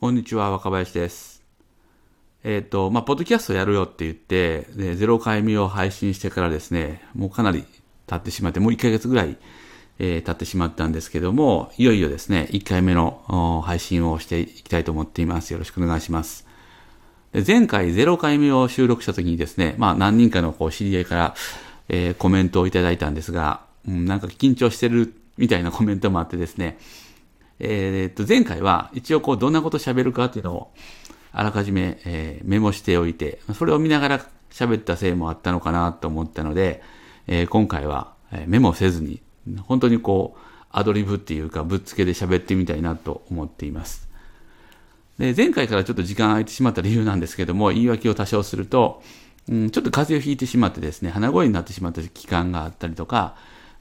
こんにちは、若林です。えっ、と、まあ、ポッドキャストやるよって言って、で、0回目を配信してからですね、もうかなり経ってしまって、もう1ヶ月ぐらい、えー経ってしまったんですけども、いよいよですね、1回目の配信をしていきたいと思っています。よろしくお願いします。で前回0回目を収録した時にですね、まあ何人かのこう知り合いから、えーコメントをいただいたんですが、うん、なんか緊張してるみたいなコメントもあってですね、えーっと、前回は一応こうどんなこと喋るかっていうのをあらかじめ、えーメモしておいて、それを見ながら喋ったせいもあったのかなと思ったので、えー今回はえメモせずに、本当にこう、アドリブっていうかぶっつけで喋ってみたいなと思っています。で、前回からちょっと時間空いてしまった理由なんですけども、言い訳を多少すると、うん、ちょっと風邪をひいてしまってですね、鼻声になってしまった期間があったりとか、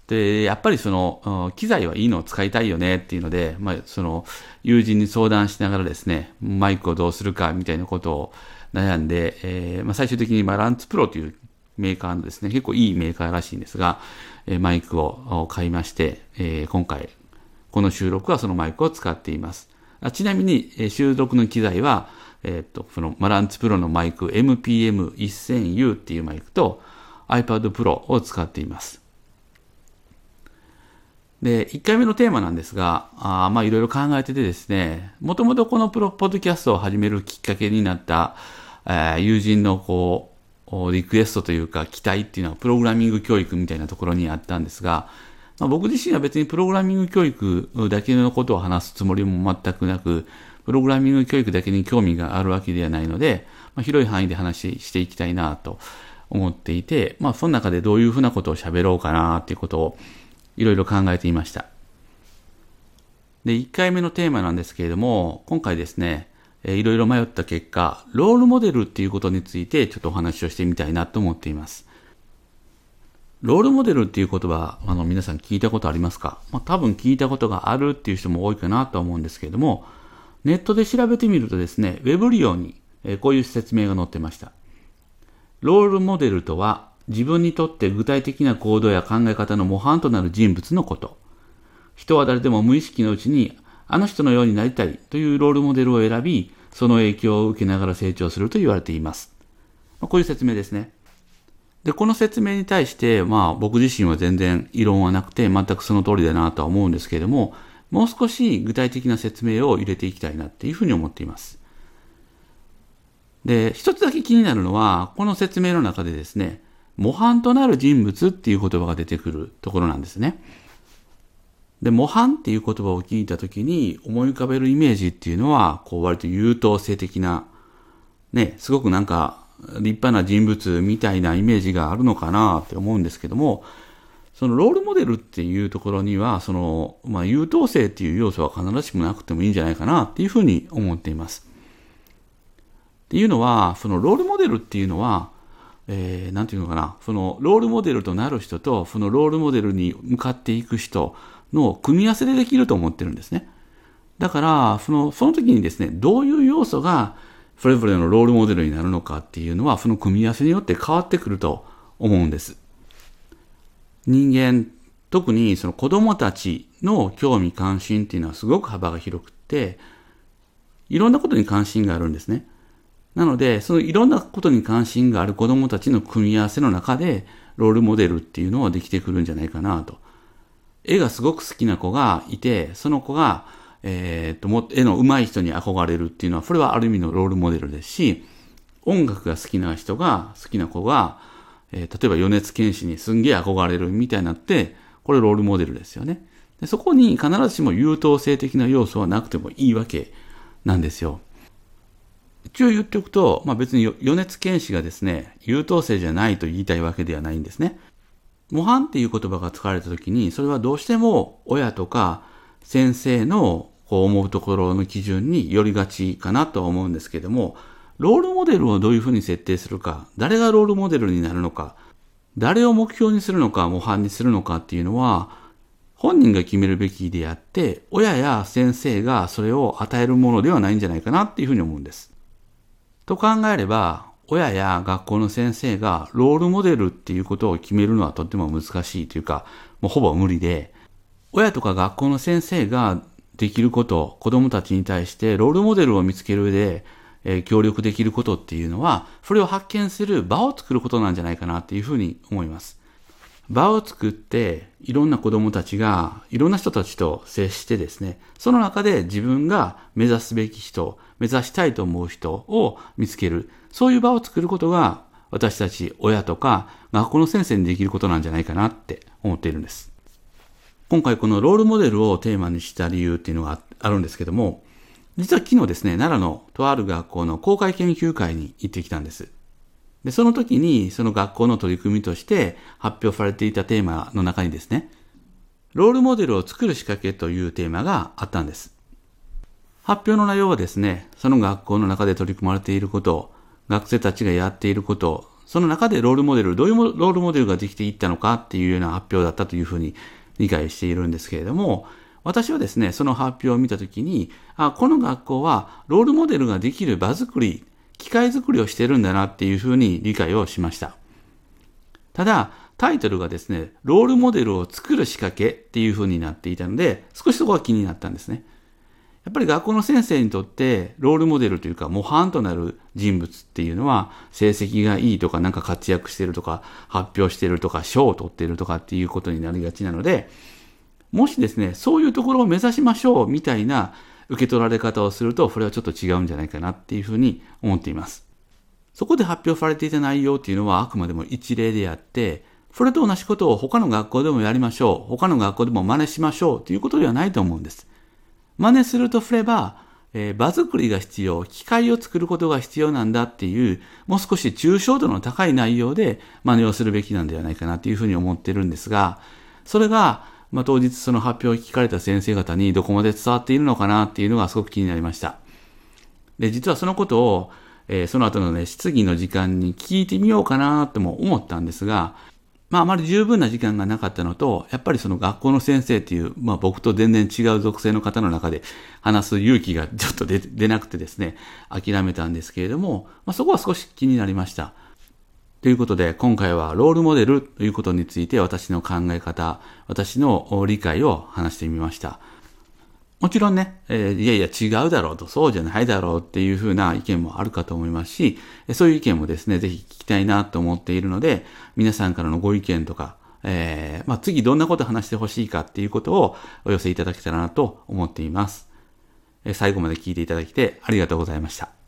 で、やっぱりその、機材はいいのを使いたいよねっていうので、まあ、その、友人に相談しながらですね、マイクをどうするかみたいなことを悩んで、えーまあ、最終的にまランツプロというメーカーのですね、結構いいメーカーらしいんですが、えマイクを買いまして、え今回、この収録はそのマイクを使っています。あちなみに、え収録の機材は、えーっと、そのマランツプロのマイク MPM1000U っていうマイクと iPad Pro を使っています。で、1回目のテーマなんですが、あまあいろいろ考えててですね、もともとこのプロポッドキャストを始めるきっかけになった、えー友人のこう、リクエストというか期待っていうのはプログラミング教育みたいなところにあったんですが、まあ、僕自身は別にプログラミング教育だけのことを話すつもりも全くなく、プログラミング教育だけに興味があるわけではないので、まあ、広い範囲で話していきたいなと思っていて、まあその中でどういうふうなことを喋ろうかなっていうことをいろいろ考えていました。で、1回目のテーマなんですけれども、今回ですね、えーいろいろ迷った結果、ロールモデルっていうことについてちょっとお話をしてみたいなと思っています。ロールモデルっていう言葉、あの、皆さん聞いたことありますか？まあ、多分聞いたことがあるっていう人も多いかなと思うんですけれども、ネットで調べてみるとですね、ウェブ利用に、えーこういう説明が載ってました。ロールモデルとは、自分にとって具体的な行動や考え方の模範となる人物のこと。人は誰でも無意識のうちに、あの人のようになりたいというロールモデルを選び、その影響を受けながら成長すると言われています。まあこういう説明ですね。で、この説明に対して、まあ僕自身は全然異論はなくて、全くその通りだなとは思うんですけれども、もう少し具体的な説明を入れていきたいなっていうふうに思っています。で、一つだけ気になるのは、この説明の中でですね、模範となる人物っていう言葉が出てくるところなんですね。で、模範っていう言葉を聞いたときに思い浮かべるイメージっていうのは、こう割と優等生的な、ね、すごくなんか立派な人物みたいなイメージがあるのかなって思うんですけども、そのロールモデルっていうところには、その、まあ優等生っていう要素は必ずしもなくてもいいんじゃないかなっていうふうに思っています。っていうのは、そのロールモデルっていうのは、えー、ていうのかな、そのロールモデルとなる人と、そのロールモデルに向かっていく人の組み合わせでできると思ってるんですね。だから、その、その時にですね、どういう要素がそれぞれのロールモデルになるのかっていうのは、その組み合わせによって変わってくると思うんです。人間、特にその子供たちの興味関心っていうのはすごく幅が広くって、いろんなことに関心があるんですね。なので、そのいろんなことに関心がある子供たちの組み合わせの中で、ロールモデルっていうのはできてくるんじゃないかなと。絵がすごく好きな子がいて、その子が、えーっと、も絵の上手い人に憧れるっていうのは、それはある意味のロールモデルですし、音楽が好きな人が、好きな子が、えー例えば米津玄師にすんげえ憧れるみたいになって、これロールモデルですよね。でそこに必ずしも優等生的な要素はなくてもいいわけなんですよ。一応言っておくと、まあ別によ米津玄師がですね、優等生じゃないと言いたいわけではないんですね。模範っていう言葉が使われたときに、それはどうしても親とか先生のこう思うところの基準によりがちかなとは思うんですけども、ロールモデルをどういうふうに設定するか、誰がロールモデルになるのか、誰を目標にするのか、模範にするのかっていうのは、本人が決めるべきであって、親や先生がそれを与えるものではないんじゃないかなっていうふうに思うんです。と考えれば、親や学校の先生がロールモデルっていうことを決めるのはとっても難しいというか、もうほぼ無理で、親とか学校の先生ができること、子供たちに対してロールモデルを見つける上で、えー、協力できることっていうのは、それを発見する場を作ることなんじゃないかなっていうふうに思います。場を作って、いろんな子供たちが、いろんな人たちと接してですね、その中で自分が目指すべき人、目指したいと思う人を見つける。そういう場を作ることが、私たち親とか学校の先生にできることなんじゃないかなって思っているんです。今回このロールモデルをテーマにした理由っていうのがあるんですけども、実は昨日ですね、奈良のとある学校の公開研究会に行ってきたんです。で、その時にその学校の取り組みとして発表されていたテーマの中にですね、ロールモデルを作る仕掛けというテーマがあったんです。発表の内容はですね、その学校の中で取り組まれていること、学生たちがやっていること、その中でロールモデル、どういうロールモデルができていったのかっていうような発表だったというふうに理解しているんですけれども、私はですね、その発表を見たときに、あ、この学校はロールモデルができる場作り、機械作りをしてるんだなっていうふうに理解をしました。ただ、タイトルがですね、ロールモデルを作る仕掛けっていうふうになっていたので、少しそこが気になったんですね。やっぱり学校の先生にとってロールモデルというか模範となる人物っていうのは成績がいいとかなんか活躍してるとか発表してるとか賞を取ってるとかっていうことになりがちなのでもしですねそういうところを目指しましょうみたいな受け取られ方をするとそれはちょっと違うんじゃないかなっていうふうに思っています。そこで発表されていた内容っていうのはあくまでも一例であってそれと同じことを他の学校でもやりましょう他の学校でも真似しましょうということではないと思うんです。真似するとすれば、えー、場作りが必要、機械を作ることが必要なんだっていう、もう少し抽象度の高い内容で真似をするべきなんではないかなというふうに思ってるんですが、それが、まあ、当日その発表を聞かれた先生方にどこまで伝わっているのかなっていうのがすごく気になりました。で、実はそのことを、えー、その後のね、質疑の時間に聞いてみようかなとも思ったんですが、まああまり十分な時間がなかったのと、やっぱりその学校の先生っていう、まあ僕と全然違う属性の方の中で話す勇気がちょっと出なくてですね、諦めたんですけれども、まあそこは少し気になりました。ということで、今回はロールモデルということについて私の考え方、私の理解を話してみました。もちろんね、えー、いやいや違うだろうと、そうじゃないだろうっていうふうな意見もあるかと思いますし、そういう意見もですね、ぜひ聞きたいなと思っているので、皆さんからのご意見とか、えー、まあ、次どんなこと話してほしいかっていうことをお寄せいただけたらなと思っています。最後まで聞いていただきてありがとうございました。